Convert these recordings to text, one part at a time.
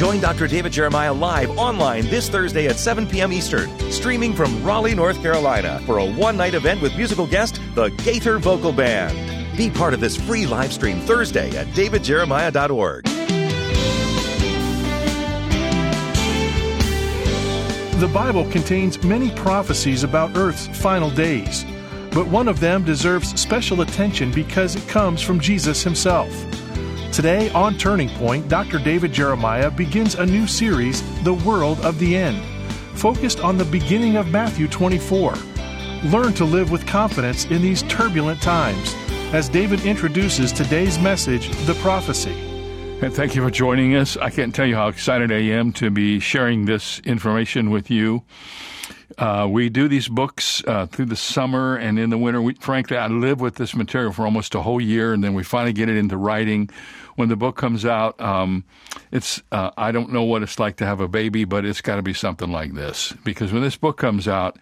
Join Dr. David Jeremiah live online this Thursday at 7 p.m. Eastern, streaming from Raleigh, North Carolina, for a one night event with musical guest, the Gaither Vocal Band. Be part of this free live stream Thursday at davidjeremiah.org. The Bible contains many prophecies about Earth's final days, but one of them deserves special attention because it comes from Jesus himself. Today on Turning Point, Dr. David Jeremiah begins a new series, The World of the End, focused on the beginning of Matthew 24. Learn to live with confidence in these turbulent times as David introduces today's message, The Prophecy. And thank you for joining us. I can't tell you how excited I am to be sharing this information with you. Uh, we do these books uh, through the summer and in the winter. We, frankly, I live with this material for almost a whole year, and then we finally get it into writing. When the book comes out, um, it's uh, I don't know what it's like to have a baby, but it's got to be something like this because when this book comes out,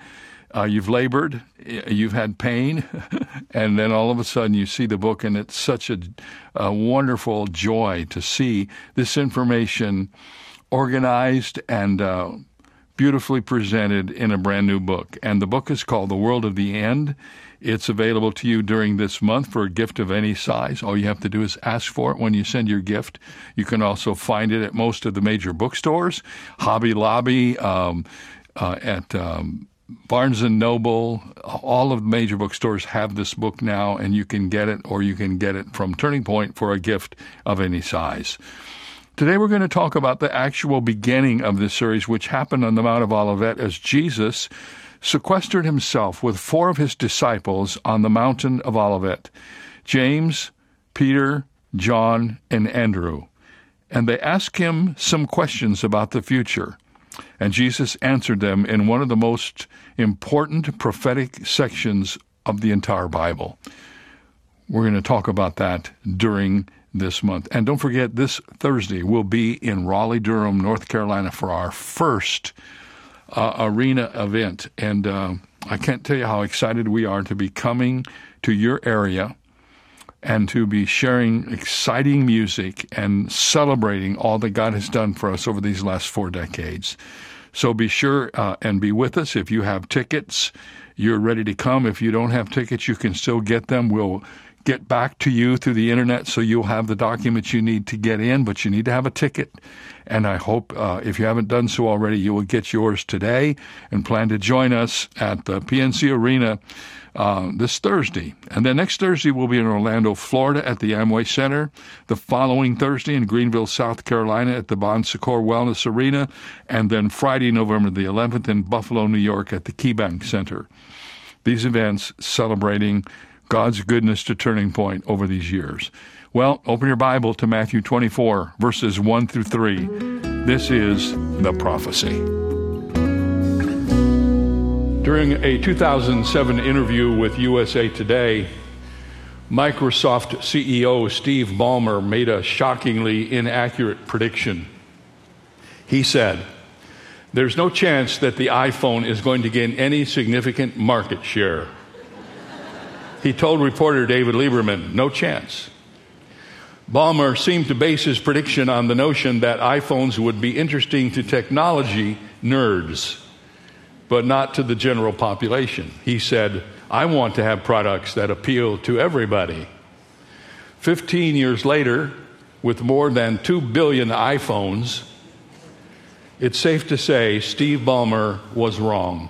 uh, you've labored, you've had pain, and then all of a sudden you see the book, and it's such a, a wonderful joy to see this information organized and uh, beautifully presented in a brand new book. And the book is called The World of the End. It's available to you during this month for a gift of any size. All you have to do is ask for it when you send your gift. You can also find it at most of the major bookstores, Hobby Lobby, um, uh, at um, Barnes and Noble, all of the major bookstores have this book now, and you can get it or you can get it from Turning Point for a gift of any size. Today we're going to talk about the actual beginning of this series, which happened on the Mount of Olivet as Jesus sequestered himself with four of his disciples on the mountain of Olivet James, Peter, John, and Andrew. And they asked him some questions about the future. And Jesus answered them in one of the most important prophetic sections of the entire Bible. We're going to talk about that during this month. And don't forget, this Thursday we'll be in Raleigh, Durham, North Carolina for our first uh, arena event. And uh, I can't tell you how excited we are to be coming to your area and to be sharing exciting music and celebrating all that God has done for us over these last four decades. So be sure uh, and be with us. If you have tickets, you're ready to come. If you don't have tickets, you can still get them. We'll get back to you through the internet so you'll have the documents you need to get in, but you need to have a ticket. And I hope uh, if you haven't done so already, you will get yours today and plan to join us at the PNC Arena uh, this Thursday. And then next Thursday, we'll be in Orlando, Florida at the Amway Center. The following Thursday in Greenville, South Carolina at the Bon Secours Wellness Arena. And then Friday, November the 11th in Buffalo, New York at the KeyBank Center. These events celebrating God's goodness to Turning Point over these years. Well, open your Bible to Matthew 24, verses 1 through 3. This is the prophecy. During a 2007 interview with USA Today, Microsoft CEO Steve Ballmer made a shockingly inaccurate prediction. He said, There's no chance that the iPhone is going to gain any significant market share. He told reporter David Lieberman, No chance. Ballmer seemed to base his prediction on the notion that iPhones would be interesting to technology nerds but not to the general population. He said, I want to have products that appeal to everybody. 15 years later, with more than 2 billion iPhones, it's safe to say Steve Ballmer was wrong.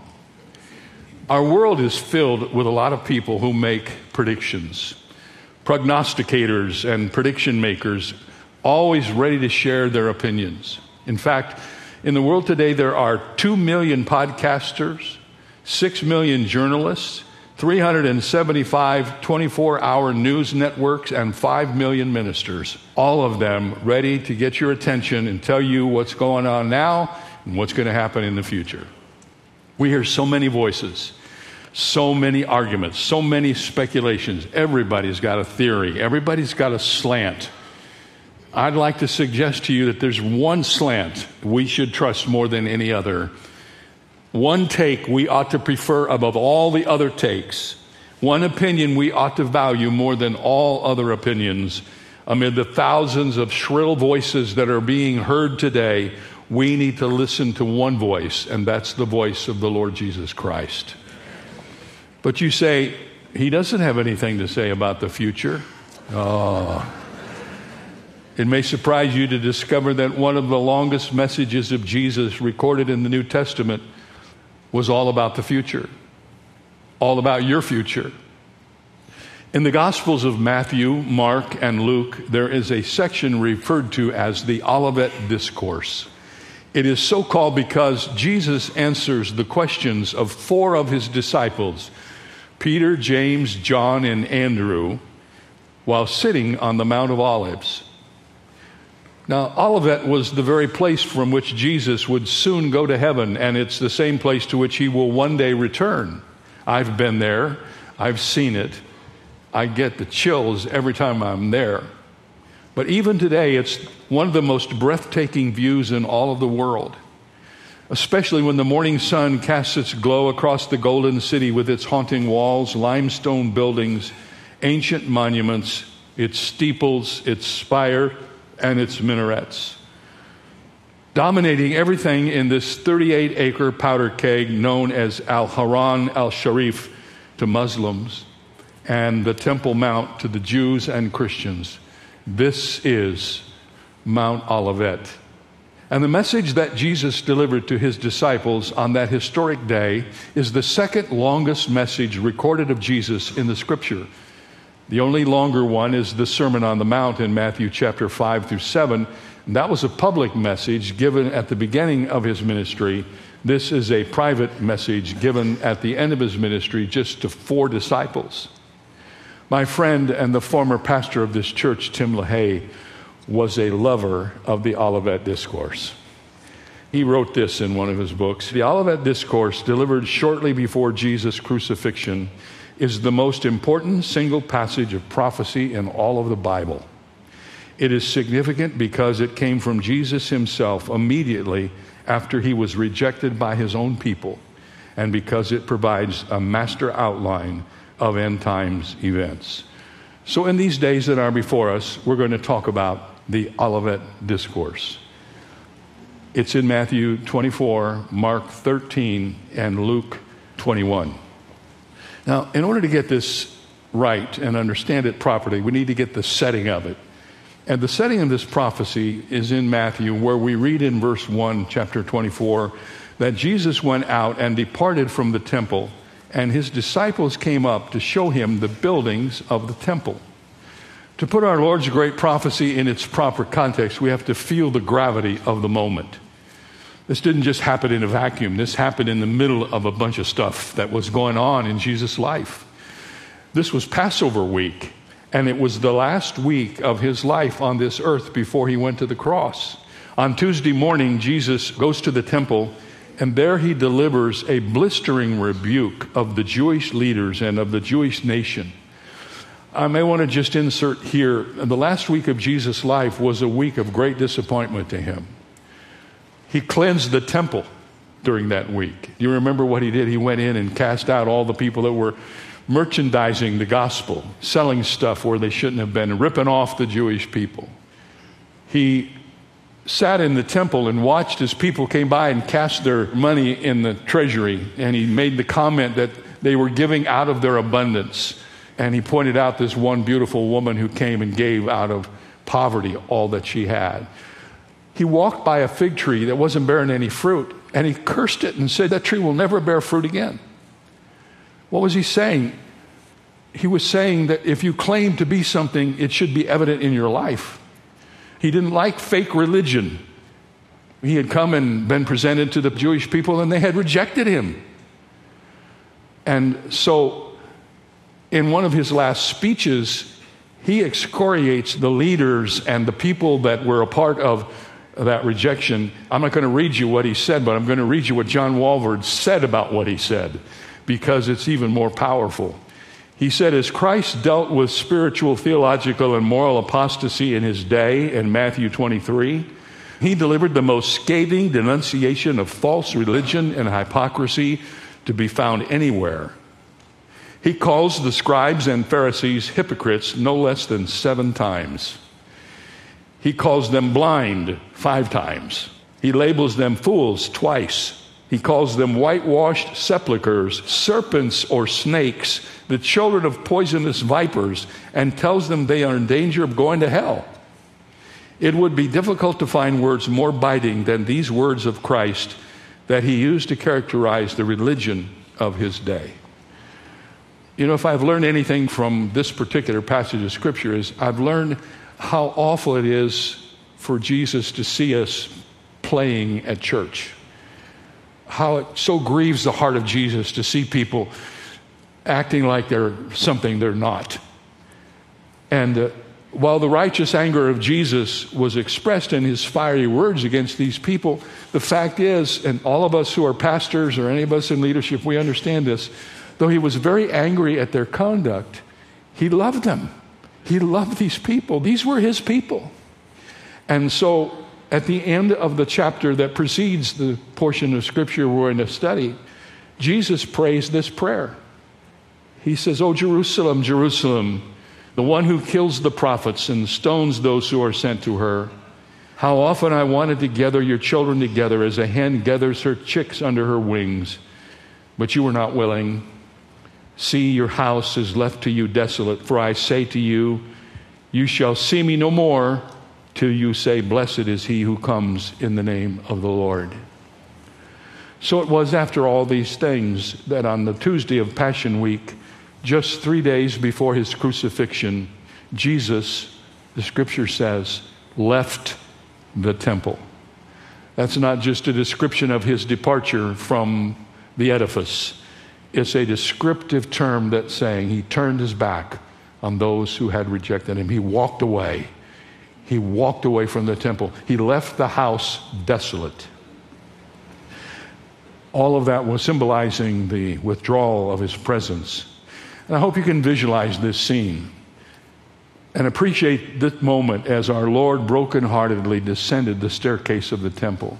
Our world is filled with a lot of people who make predictions, prognosticators and prediction makers, always ready to share their opinions. In fact, in the world today, there are 2 million podcasters, 6 million journalists, 375 24 hour news networks, and 5 million ministers. All of them ready to get your attention and tell you what's going on now and what's going to happen in the future. We hear so many voices, so many arguments, so many speculations. Everybody's got a theory, everybody's got a slant. I'd like to suggest to you that there's one slant we should trust more than any other. One take we ought to prefer above all the other takes. One opinion we ought to value more than all other opinions. amid the thousands of shrill voices that are being heard today, we need to listen to one voice, and that's the voice of the Lord Jesus Christ. But you say, he doesn't have anything to say about the future. Oh. It may surprise you to discover that one of the longest messages of Jesus recorded in the New Testament was all about the future, all about your future. In the Gospels of Matthew, Mark, and Luke, there is a section referred to as the Olivet Discourse. It is so called because Jesus answers the questions of four of his disciples Peter, James, John, and Andrew while sitting on the Mount of Olives. Now, Olivet was the very place from which Jesus would soon go to heaven, and it's the same place to which he will one day return. I've been there, I've seen it. I get the chills every time I'm there. But even today, it's one of the most breathtaking views in all of the world, especially when the morning sun casts its glow across the golden city with its haunting walls, limestone buildings, ancient monuments, its steeples, its spire, and its minarets. Dominating everything in this 38 acre powder keg known as Al Haram al Sharif to Muslims and the Temple Mount to the Jews and Christians. This is Mount Olivet. And the message that Jesus delivered to his disciples on that historic day is the second longest message recorded of Jesus in the scripture. The only longer one is the Sermon on the Mount in Matthew chapter 5 through 7. And that was a public message given at the beginning of his ministry. This is a private message given at the end of his ministry just to four disciples. My friend and the former pastor of this church, Tim LaHaye, was a lover of the Olivet Discourse. He wrote this in one of his books The Olivet Discourse, delivered shortly before Jesus' crucifixion, is the most important single passage of prophecy in all of the Bible. It is significant because it came from Jesus himself immediately after he was rejected by his own people, and because it provides a master outline of end times events. So, in these days that are before us, we're going to talk about the Olivet Discourse. It's in Matthew 24, Mark 13, and Luke 21. Now, in order to get this right and understand it properly, we need to get the setting of it. And the setting of this prophecy is in Matthew, where we read in verse 1, chapter 24, that Jesus went out and departed from the temple and his disciples came up to show him the buildings of the temple. To put our Lord's great prophecy in its proper context, we have to feel the gravity of the moment. This didn't just happen in a vacuum, this happened in the middle of a bunch of stuff that was going on in Jesus' life. This was Passover week, and it was the last week of his life on this earth before he went to the cross. On Tuesday morning, Jesus goes to the temple and there he delivers a blistering rebuke of the Jewish leaders and of the Jewish nation. I may want to just insert here the last week of Jesus' life was a week of great disappointment to him. He cleansed the temple during that week. You remember what he did? He went in and cast out all the people that were merchandising the gospel, selling stuff where they shouldn't have been, ripping off the Jewish people. He sat in the temple and watched as people came by and cast their money in the treasury. And he made the comment that they were giving out of their abundance. And he pointed out this one beautiful woman who came and gave out of poverty all that she had. He walked by a fig tree that wasn't bearing any fruit, and he cursed it and said, That tree will never bear fruit again. What was he saying? He was saying that if you claim to be something, it should be evident in your life. He didn't like fake religion. He had come and been presented to the Jewish people, and they had rejected him. And so, in one of his last speeches, he excoriates the leaders and the people that were a part of that rejection. I'm not going to read you what he said, but I'm going to read you what John Walvoord said about what he said because it's even more powerful. He said, as Christ dealt with spiritual, theological, and moral apostasy in his day in Matthew 23, he delivered the most scathing denunciation of false religion and hypocrisy to be found anywhere. He calls the scribes and Pharisees hypocrites no less than seven times. He calls them blind five times. He labels them fools twice. He calls them whitewashed sepulchres, serpents or snakes, the children of poisonous vipers, and tells them they are in danger of going to hell. It would be difficult to find words more biting than these words of Christ that he used to characterize the religion of his day. You know, if I've learned anything from this particular passage of Scripture, is I've learned how awful it is for Jesus to see us playing at church. How it so grieves the heart of Jesus to see people acting like they're something they're not. And uh, while the righteous anger of Jesus was expressed in his fiery words against these people, the fact is, and all of us who are pastors or any of us in leadership, we understand this, though he was very angry at their conduct, he loved them. He loved these people. These were his people. And so at the end of the chapter that precedes the portion of scripture we're in a study, Jesus prays this prayer. He says, Oh, Jerusalem, Jerusalem, the one who kills the prophets and stones those who are sent to her. How often I wanted to gather your children together as a hen gathers her chicks under her wings, but you were not willing. See, your house is left to you desolate, for I say to you, you shall see me no more till you say, Blessed is he who comes in the name of the Lord. So it was after all these things that on the Tuesday of Passion Week, just three days before his crucifixion, Jesus, the scripture says, left the temple. That's not just a description of his departure from the edifice. It's a descriptive term that's saying he turned his back on those who had rejected him. He walked away he walked away from the temple. He left the house desolate. All of that was symbolizing the withdrawal of his presence. And I hope you can visualize this scene and appreciate this moment as our Lord brokenheartedly descended the staircase of the temple,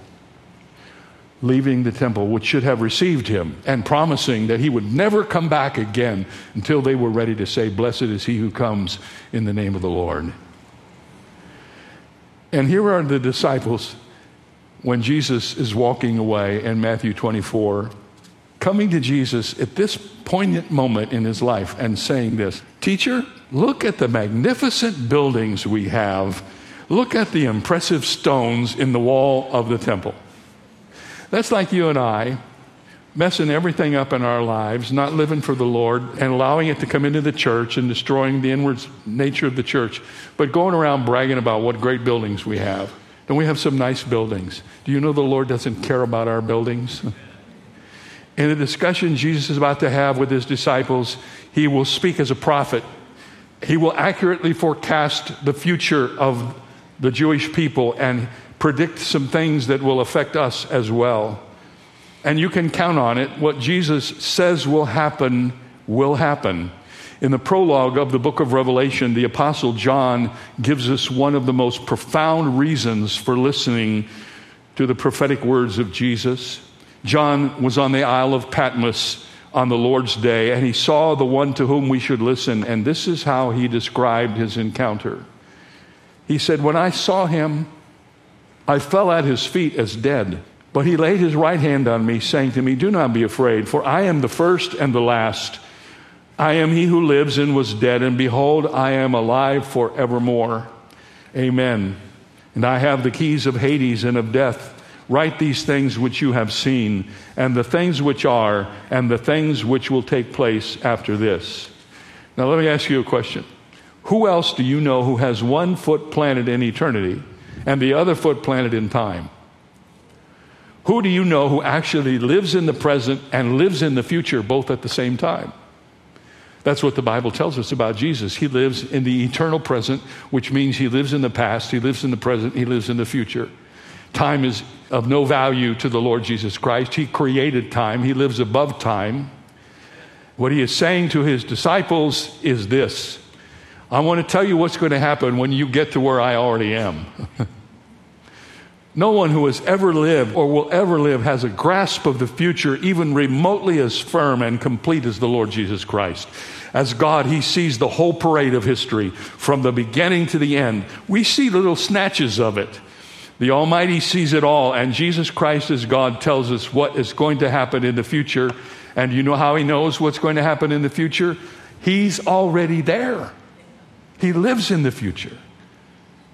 leaving the temple, which should have received him, and promising that he would never come back again until they were ready to say, Blessed is he who comes in the name of the Lord. And here are the disciples when Jesus is walking away in Matthew 24, coming to Jesus at this poignant moment in his life and saying this Teacher, look at the magnificent buildings we have. Look at the impressive stones in the wall of the temple. That's like you and I messing everything up in our lives, not living for the Lord, and allowing it to come into the church and destroying the inward nature of the church, but going around bragging about what great buildings we have. And we have some nice buildings. Do you know the Lord doesn't care about our buildings? In the discussion Jesus is about to have with his disciples, he will speak as a prophet. He will accurately forecast the future of the Jewish people and predict some things that will affect us as well. And you can count on it. What Jesus says will happen, will happen. In the prologue of the book of Revelation, the Apostle John gives us one of the most profound reasons for listening to the prophetic words of Jesus. John was on the Isle of Patmos on the Lord's day, and he saw the one to whom we should listen, and this is how he described his encounter. He said, When I saw him, I fell at his feet as dead. But he laid his right hand on me, saying to me, Do not be afraid, for I am the first and the last. I am he who lives and was dead, and behold, I am alive forevermore. Amen. And I have the keys of Hades and of death. Write these things which you have seen, and the things which are, and the things which will take place after this. Now, let me ask you a question. Who else do you know who has one foot planted in eternity and the other foot planted in time? Who do you know who actually lives in the present and lives in the future both at the same time? That's what the Bible tells us about Jesus. He lives in the eternal present, which means he lives in the past, he lives in the present, he lives in the future. Time is of no value to the Lord Jesus Christ. He created time, he lives above time. What he is saying to his disciples is this I want to tell you what's going to happen when you get to where I already am. No one who has ever lived or will ever live has a grasp of the future even remotely as firm and complete as the Lord Jesus Christ. As God, He sees the whole parade of history from the beginning to the end. We see little snatches of it. The Almighty sees it all, and Jesus Christ, as God, tells us what is going to happen in the future. And you know how He knows what's going to happen in the future? He's already there, He lives in the future.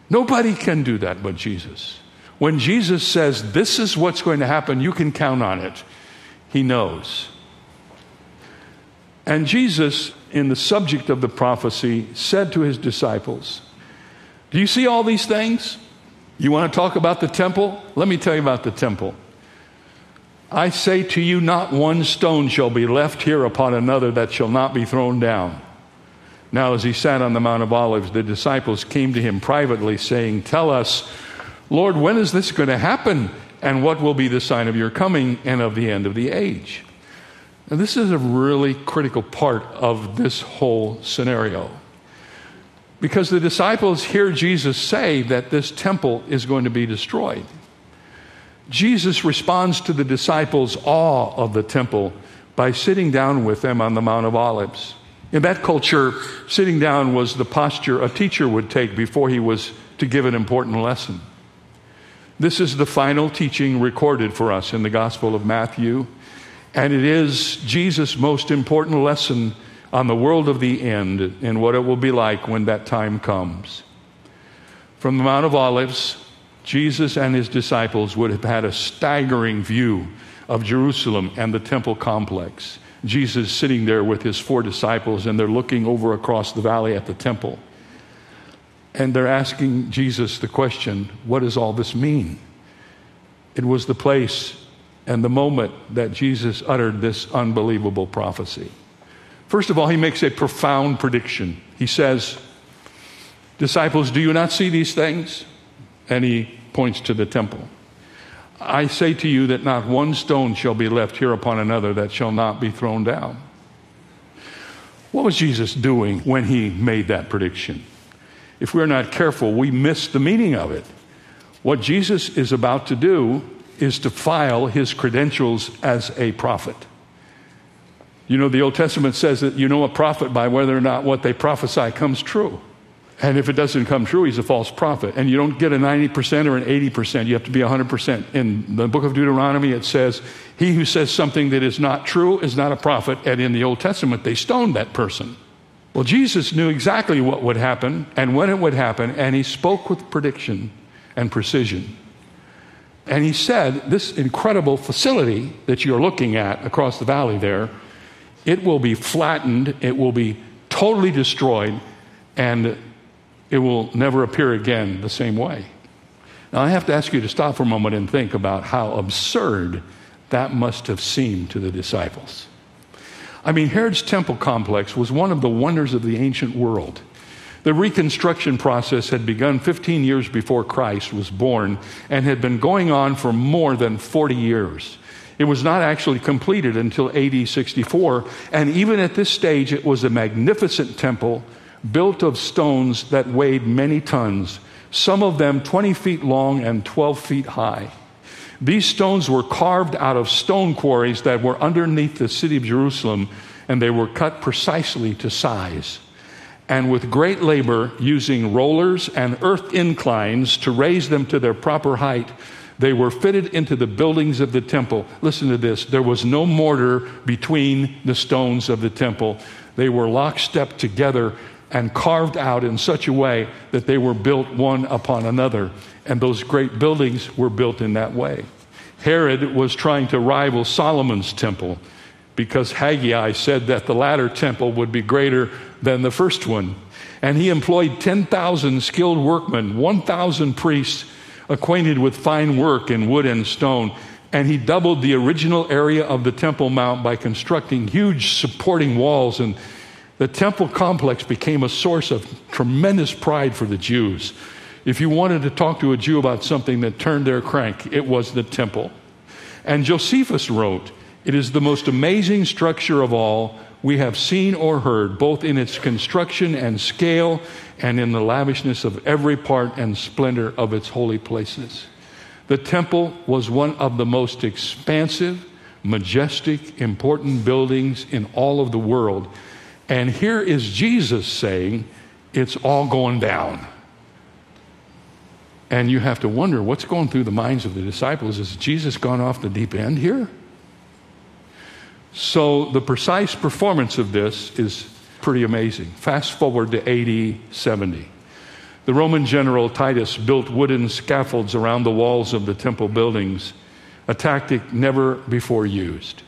Nobody can do that but Jesus. When Jesus says, This is what's going to happen, you can count on it. He knows. And Jesus, in the subject of the prophecy, said to his disciples, Do you see all these things? You want to talk about the temple? Let me tell you about the temple. I say to you, not one stone shall be left here upon another that shall not be thrown down. Now, as he sat on the Mount of Olives, the disciples came to him privately, saying, Tell us, Lord, when is this going to happen? And what will be the sign of your coming and of the end of the age? Now, this is a really critical part of this whole scenario. Because the disciples hear Jesus say that this temple is going to be destroyed. Jesus responds to the disciples' awe of the temple by sitting down with them on the Mount of Olives. In that culture, sitting down was the posture a teacher would take before he was to give an important lesson. This is the final teaching recorded for us in the Gospel of Matthew, and it is Jesus' most important lesson on the world of the end and what it will be like when that time comes. From the Mount of Olives, Jesus and his disciples would have had a staggering view of Jerusalem and the temple complex. Jesus sitting there with his four disciples, and they're looking over across the valley at the temple. And they're asking Jesus the question, What does all this mean? It was the place and the moment that Jesus uttered this unbelievable prophecy. First of all, he makes a profound prediction. He says, Disciples, do you not see these things? And he points to the temple. I say to you that not one stone shall be left here upon another that shall not be thrown down. What was Jesus doing when he made that prediction? If we're not careful, we miss the meaning of it. What Jesus is about to do is to file his credentials as a prophet. You know, the Old Testament says that you know a prophet by whether or not what they prophesy comes true. And if it doesn't come true, he's a false prophet. And you don't get a 90% or an 80%. You have to be 100%. In the book of Deuteronomy, it says, He who says something that is not true is not a prophet. And in the Old Testament, they stoned that person. Well, Jesus knew exactly what would happen and when it would happen, and he spoke with prediction and precision. And he said, This incredible facility that you're looking at across the valley there, it will be flattened, it will be totally destroyed, and it will never appear again the same way. Now, I have to ask you to stop for a moment and think about how absurd that must have seemed to the disciples. I mean, Herod's temple complex was one of the wonders of the ancient world. The reconstruction process had begun 15 years before Christ was born and had been going on for more than 40 years. It was not actually completed until AD 64, and even at this stage, it was a magnificent temple built of stones that weighed many tons, some of them 20 feet long and 12 feet high. These stones were carved out of stone quarries that were underneath the city of Jerusalem, and they were cut precisely to size. And with great labor, using rollers and earth inclines to raise them to their proper height, they were fitted into the buildings of the temple. Listen to this there was no mortar between the stones of the temple, they were lockstep together and carved out in such a way that they were built one upon another. And those great buildings were built in that way. Herod was trying to rival Solomon's temple because Haggai said that the latter temple would be greater than the first one. And he employed 10,000 skilled workmen, 1,000 priests acquainted with fine work in wood and stone. And he doubled the original area of the Temple Mount by constructing huge supporting walls and the temple complex became a source of tremendous pride for the Jews. If you wanted to talk to a Jew about something that turned their crank, it was the temple. And Josephus wrote, It is the most amazing structure of all we have seen or heard, both in its construction and scale and in the lavishness of every part and splendor of its holy places. The temple was one of the most expansive, majestic, important buildings in all of the world And here is Jesus saying, It's all going down. And you have to wonder what's going through the minds of the disciples. Is Jesus gone off the deep end here? So the precise performance of this is pretty amazing. Fast forward to AD 70. The Roman general Titus built wooden scaffolds around the walls of the temple buildings, a tactic never before used.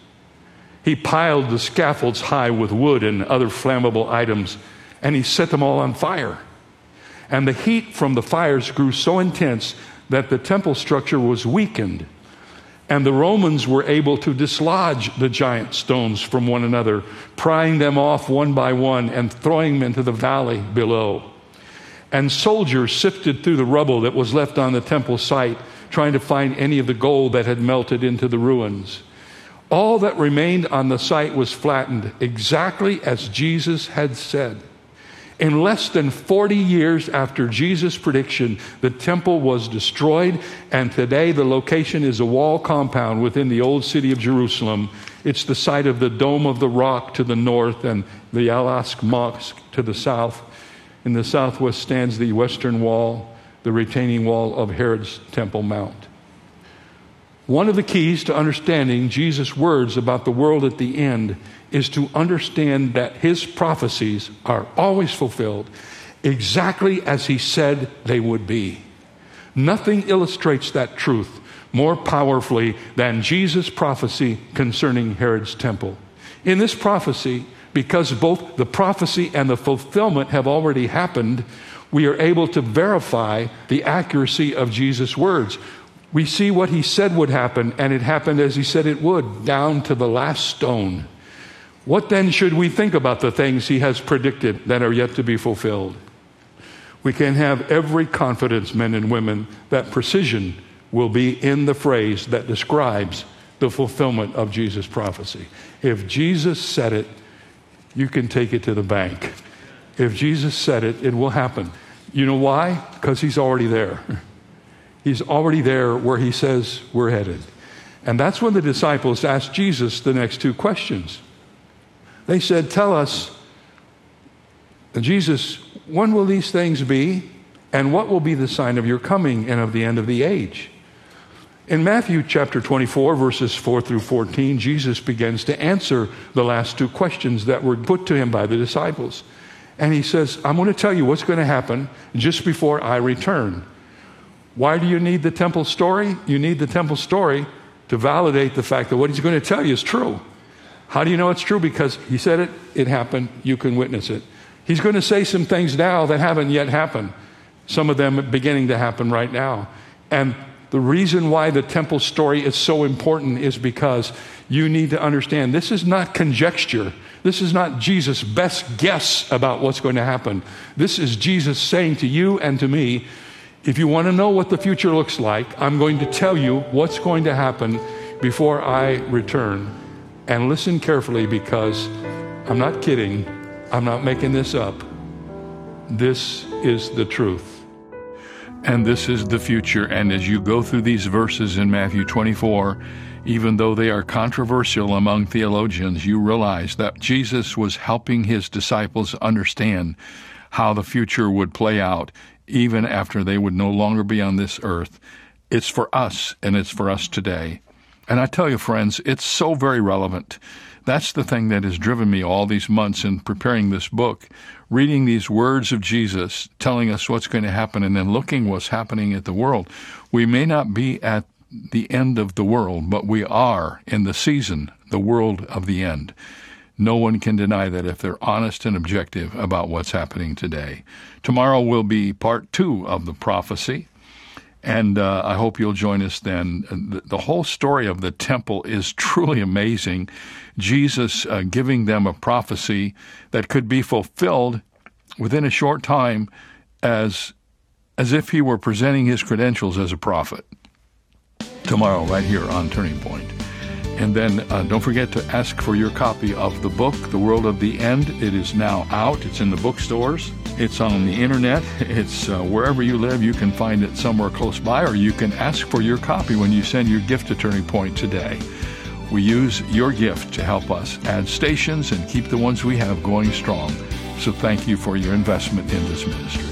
He piled the scaffolds high with wood and other flammable items, and he set them all on fire. And the heat from the fires grew so intense that the temple structure was weakened. And the Romans were able to dislodge the giant stones from one another, prying them off one by one and throwing them into the valley below. And soldiers sifted through the rubble that was left on the temple site, trying to find any of the gold that had melted into the ruins. All that remained on the site was flattened, exactly as Jesus had said. In less than 40 years after Jesus' prediction, the temple was destroyed, and today the location is a wall compound within the old city of Jerusalem. It's the site of the Dome of the Rock to the north and the Al Aqsa Mosque to the south. In the southwest stands the western wall, the retaining wall of Herod's Temple Mount. One of the keys to understanding Jesus' words about the world at the end is to understand that his prophecies are always fulfilled exactly as he said they would be. Nothing illustrates that truth more powerfully than Jesus' prophecy concerning Herod's temple. In this prophecy, because both the prophecy and the fulfillment have already happened, we are able to verify the accuracy of Jesus' words. We see what he said would happen, and it happened as he said it would, down to the last stone. What then should we think about the things he has predicted that are yet to be fulfilled? We can have every confidence, men and women, that precision will be in the phrase that describes the fulfillment of Jesus' prophecy. If Jesus said it, you can take it to the bank. If Jesus said it, it will happen. You know why? Because he's already there. He's already there where he says we're headed. And that's when the disciples asked Jesus the next two questions. They said, Tell us, Jesus, when will these things be? And what will be the sign of your coming and of the end of the age? In Matthew chapter 24, verses 4 through 14, Jesus begins to answer the last two questions that were put to him by the disciples. And he says, I'm going to tell you what's going to happen just before I return. Why do you need the temple story? You need the temple story to validate the fact that what he's going to tell you is true. How do you know it's true? Because he said it, it happened, you can witness it. He's going to say some things now that haven't yet happened, some of them beginning to happen right now. And the reason why the temple story is so important is because you need to understand this is not conjecture. This is not Jesus' best guess about what's going to happen. This is Jesus saying to you and to me, if you want to know what the future looks like, I'm going to tell you what's going to happen before I return. And listen carefully because I'm not kidding, I'm not making this up. This is the truth. And this is the future. And as you go through these verses in Matthew 24, even though they are controversial among theologians, you realize that Jesus was helping his disciples understand how the future would play out even after they would no longer be on this earth. It's for us, and it's for us today. And I tell you, friends, it's so very relevant. That's the thing that has driven me all these months in preparing this book, reading these words of Jesus telling us what's going to happen and then looking what's happening at the world. We may not be at the end of the world, but we are in the season, the world of the end. No one can deny that if they're honest and objective about what's happening today. Tomorrow will be part two of the prophecy. And uh, I hope you'll join us then. The, whole story of the temple is truly amazing. Jesus uh, giving them a prophecy that could be fulfilled within a short time as, as if he were presenting his credentials as a prophet. Tomorrow, right here on Turning Point. And then uh, don't forget to ask for your copy of the book, The World of the End. It is now out, it's in the bookstores, it's on the internet, it's uh, wherever you live, you can find it somewhere close by, or you can ask for your copy when you send your gift to Turning Point today. We use your gift to help us add stations and keep the ones we have going strong. So thank you for your investment in this ministry.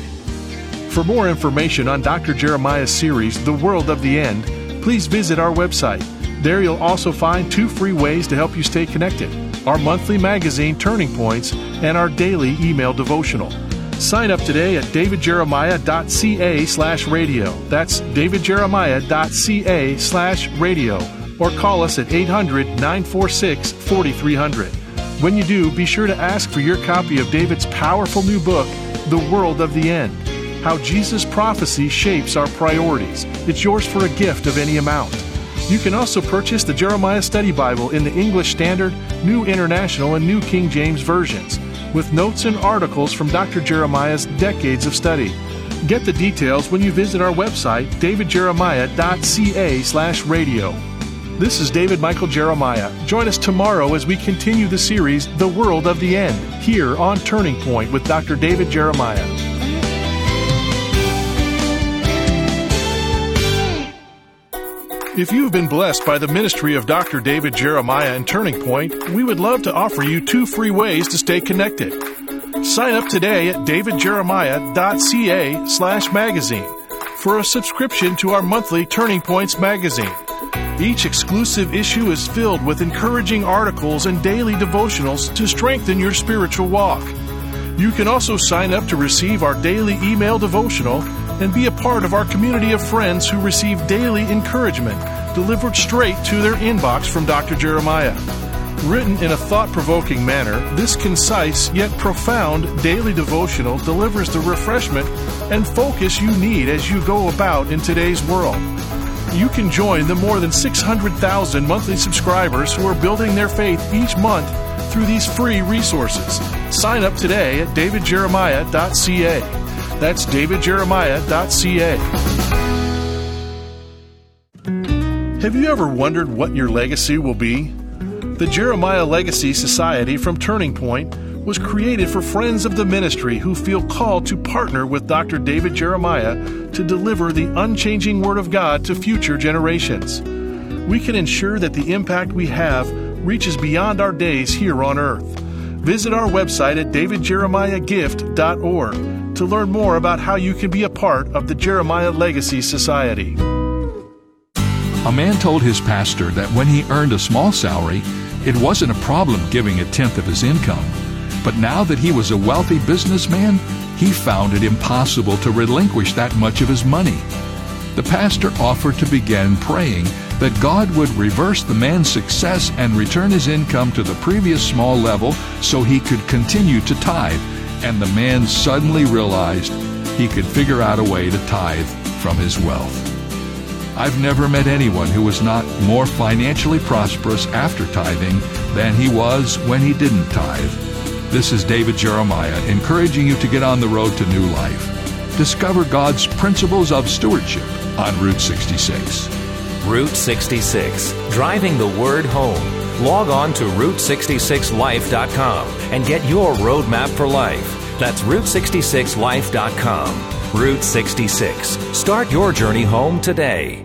For more information on Dr. Jeremiah's series, The World of the End, please visit our website. There you'll also find two free ways to help you stay connected our monthly magazine, Turning Points, and our daily email devotional. Sign up today at davidjeremiah.ca slash radio. That's davidjeremiah.ca slash radio. Or call us at 800 946 4300. When you do, be sure to ask for your copy of David's powerful new book, The World of the End How Jesus' Prophecy Shapes Our Priorities. It's yours for a gift of any amount. You can also purchase the Jeremiah Study Bible in the English Standard, New International, and New King James versions, with notes and articles from Dr. Jeremiah's decades of study. Get the details when you visit our website, davidjeremiah.ca slash radio. This is David Michael Jeremiah. Join us tomorrow as we continue the series, The World of the End, here on Turning Point with Dr. David Jeremiah. If you've been blessed by the ministry of Dr. David Jeremiah and Turning Point, we would love to offer you two free ways to stay connected. Sign up today at davidjeremiah.ca slash magazine for a subscription to our monthly Turning Points magazine. Each exclusive issue is filled with encouraging articles and daily devotionals to strengthen your spiritual walk. You can also sign up to receive our daily email devotional and be a part of our community of friends who receive daily encouragement delivered straight to their inbox from Dr. Jeremiah. Written in a thought provoking manner, this concise yet profound daily devotional delivers the refreshment and focus you need as you go about in today's world. You can join the more than 600,000 monthly subscribers who are building their faith each month through these free resources. Sign up today at davidjeremiah.ca. That's davidjeremiah.ca. Have you ever wondered what your legacy will be? The Jeremiah Legacy Society from Turning Point was created for friends of the ministry who feel called to partner with Dr. David Jeremiah to deliver the unchanging Word of God to future generations. We can ensure that the impact we have reaches beyond our days here on earth. Visit our website at davidjeremiahgift.org to learn more about how you can be a part of the Jeremiah Legacy Society. A man told his pastor that when he earned a small salary, it wasn't a problem giving a tenth of his income. But now that he was a wealthy businessman, he found it impossible to relinquish that much of his money. The pastor offered to begin praying that God would reverse the man's success and return his income to the previous small level so he could continue to tithe and the man suddenly realized he could figure out a way to tithe from his wealth. I've never met anyone who was not more financially prosperous after tithing than he was when he didn't tithe. This is David Jeremiah encouraging you to get on the road to new life. Discover God's principles of stewardship on Route 66. Route 66, driving the word home log on to Route66Life.com and get your roadmap for life. That's Route66Life.com. Route 66. Start your journey home today.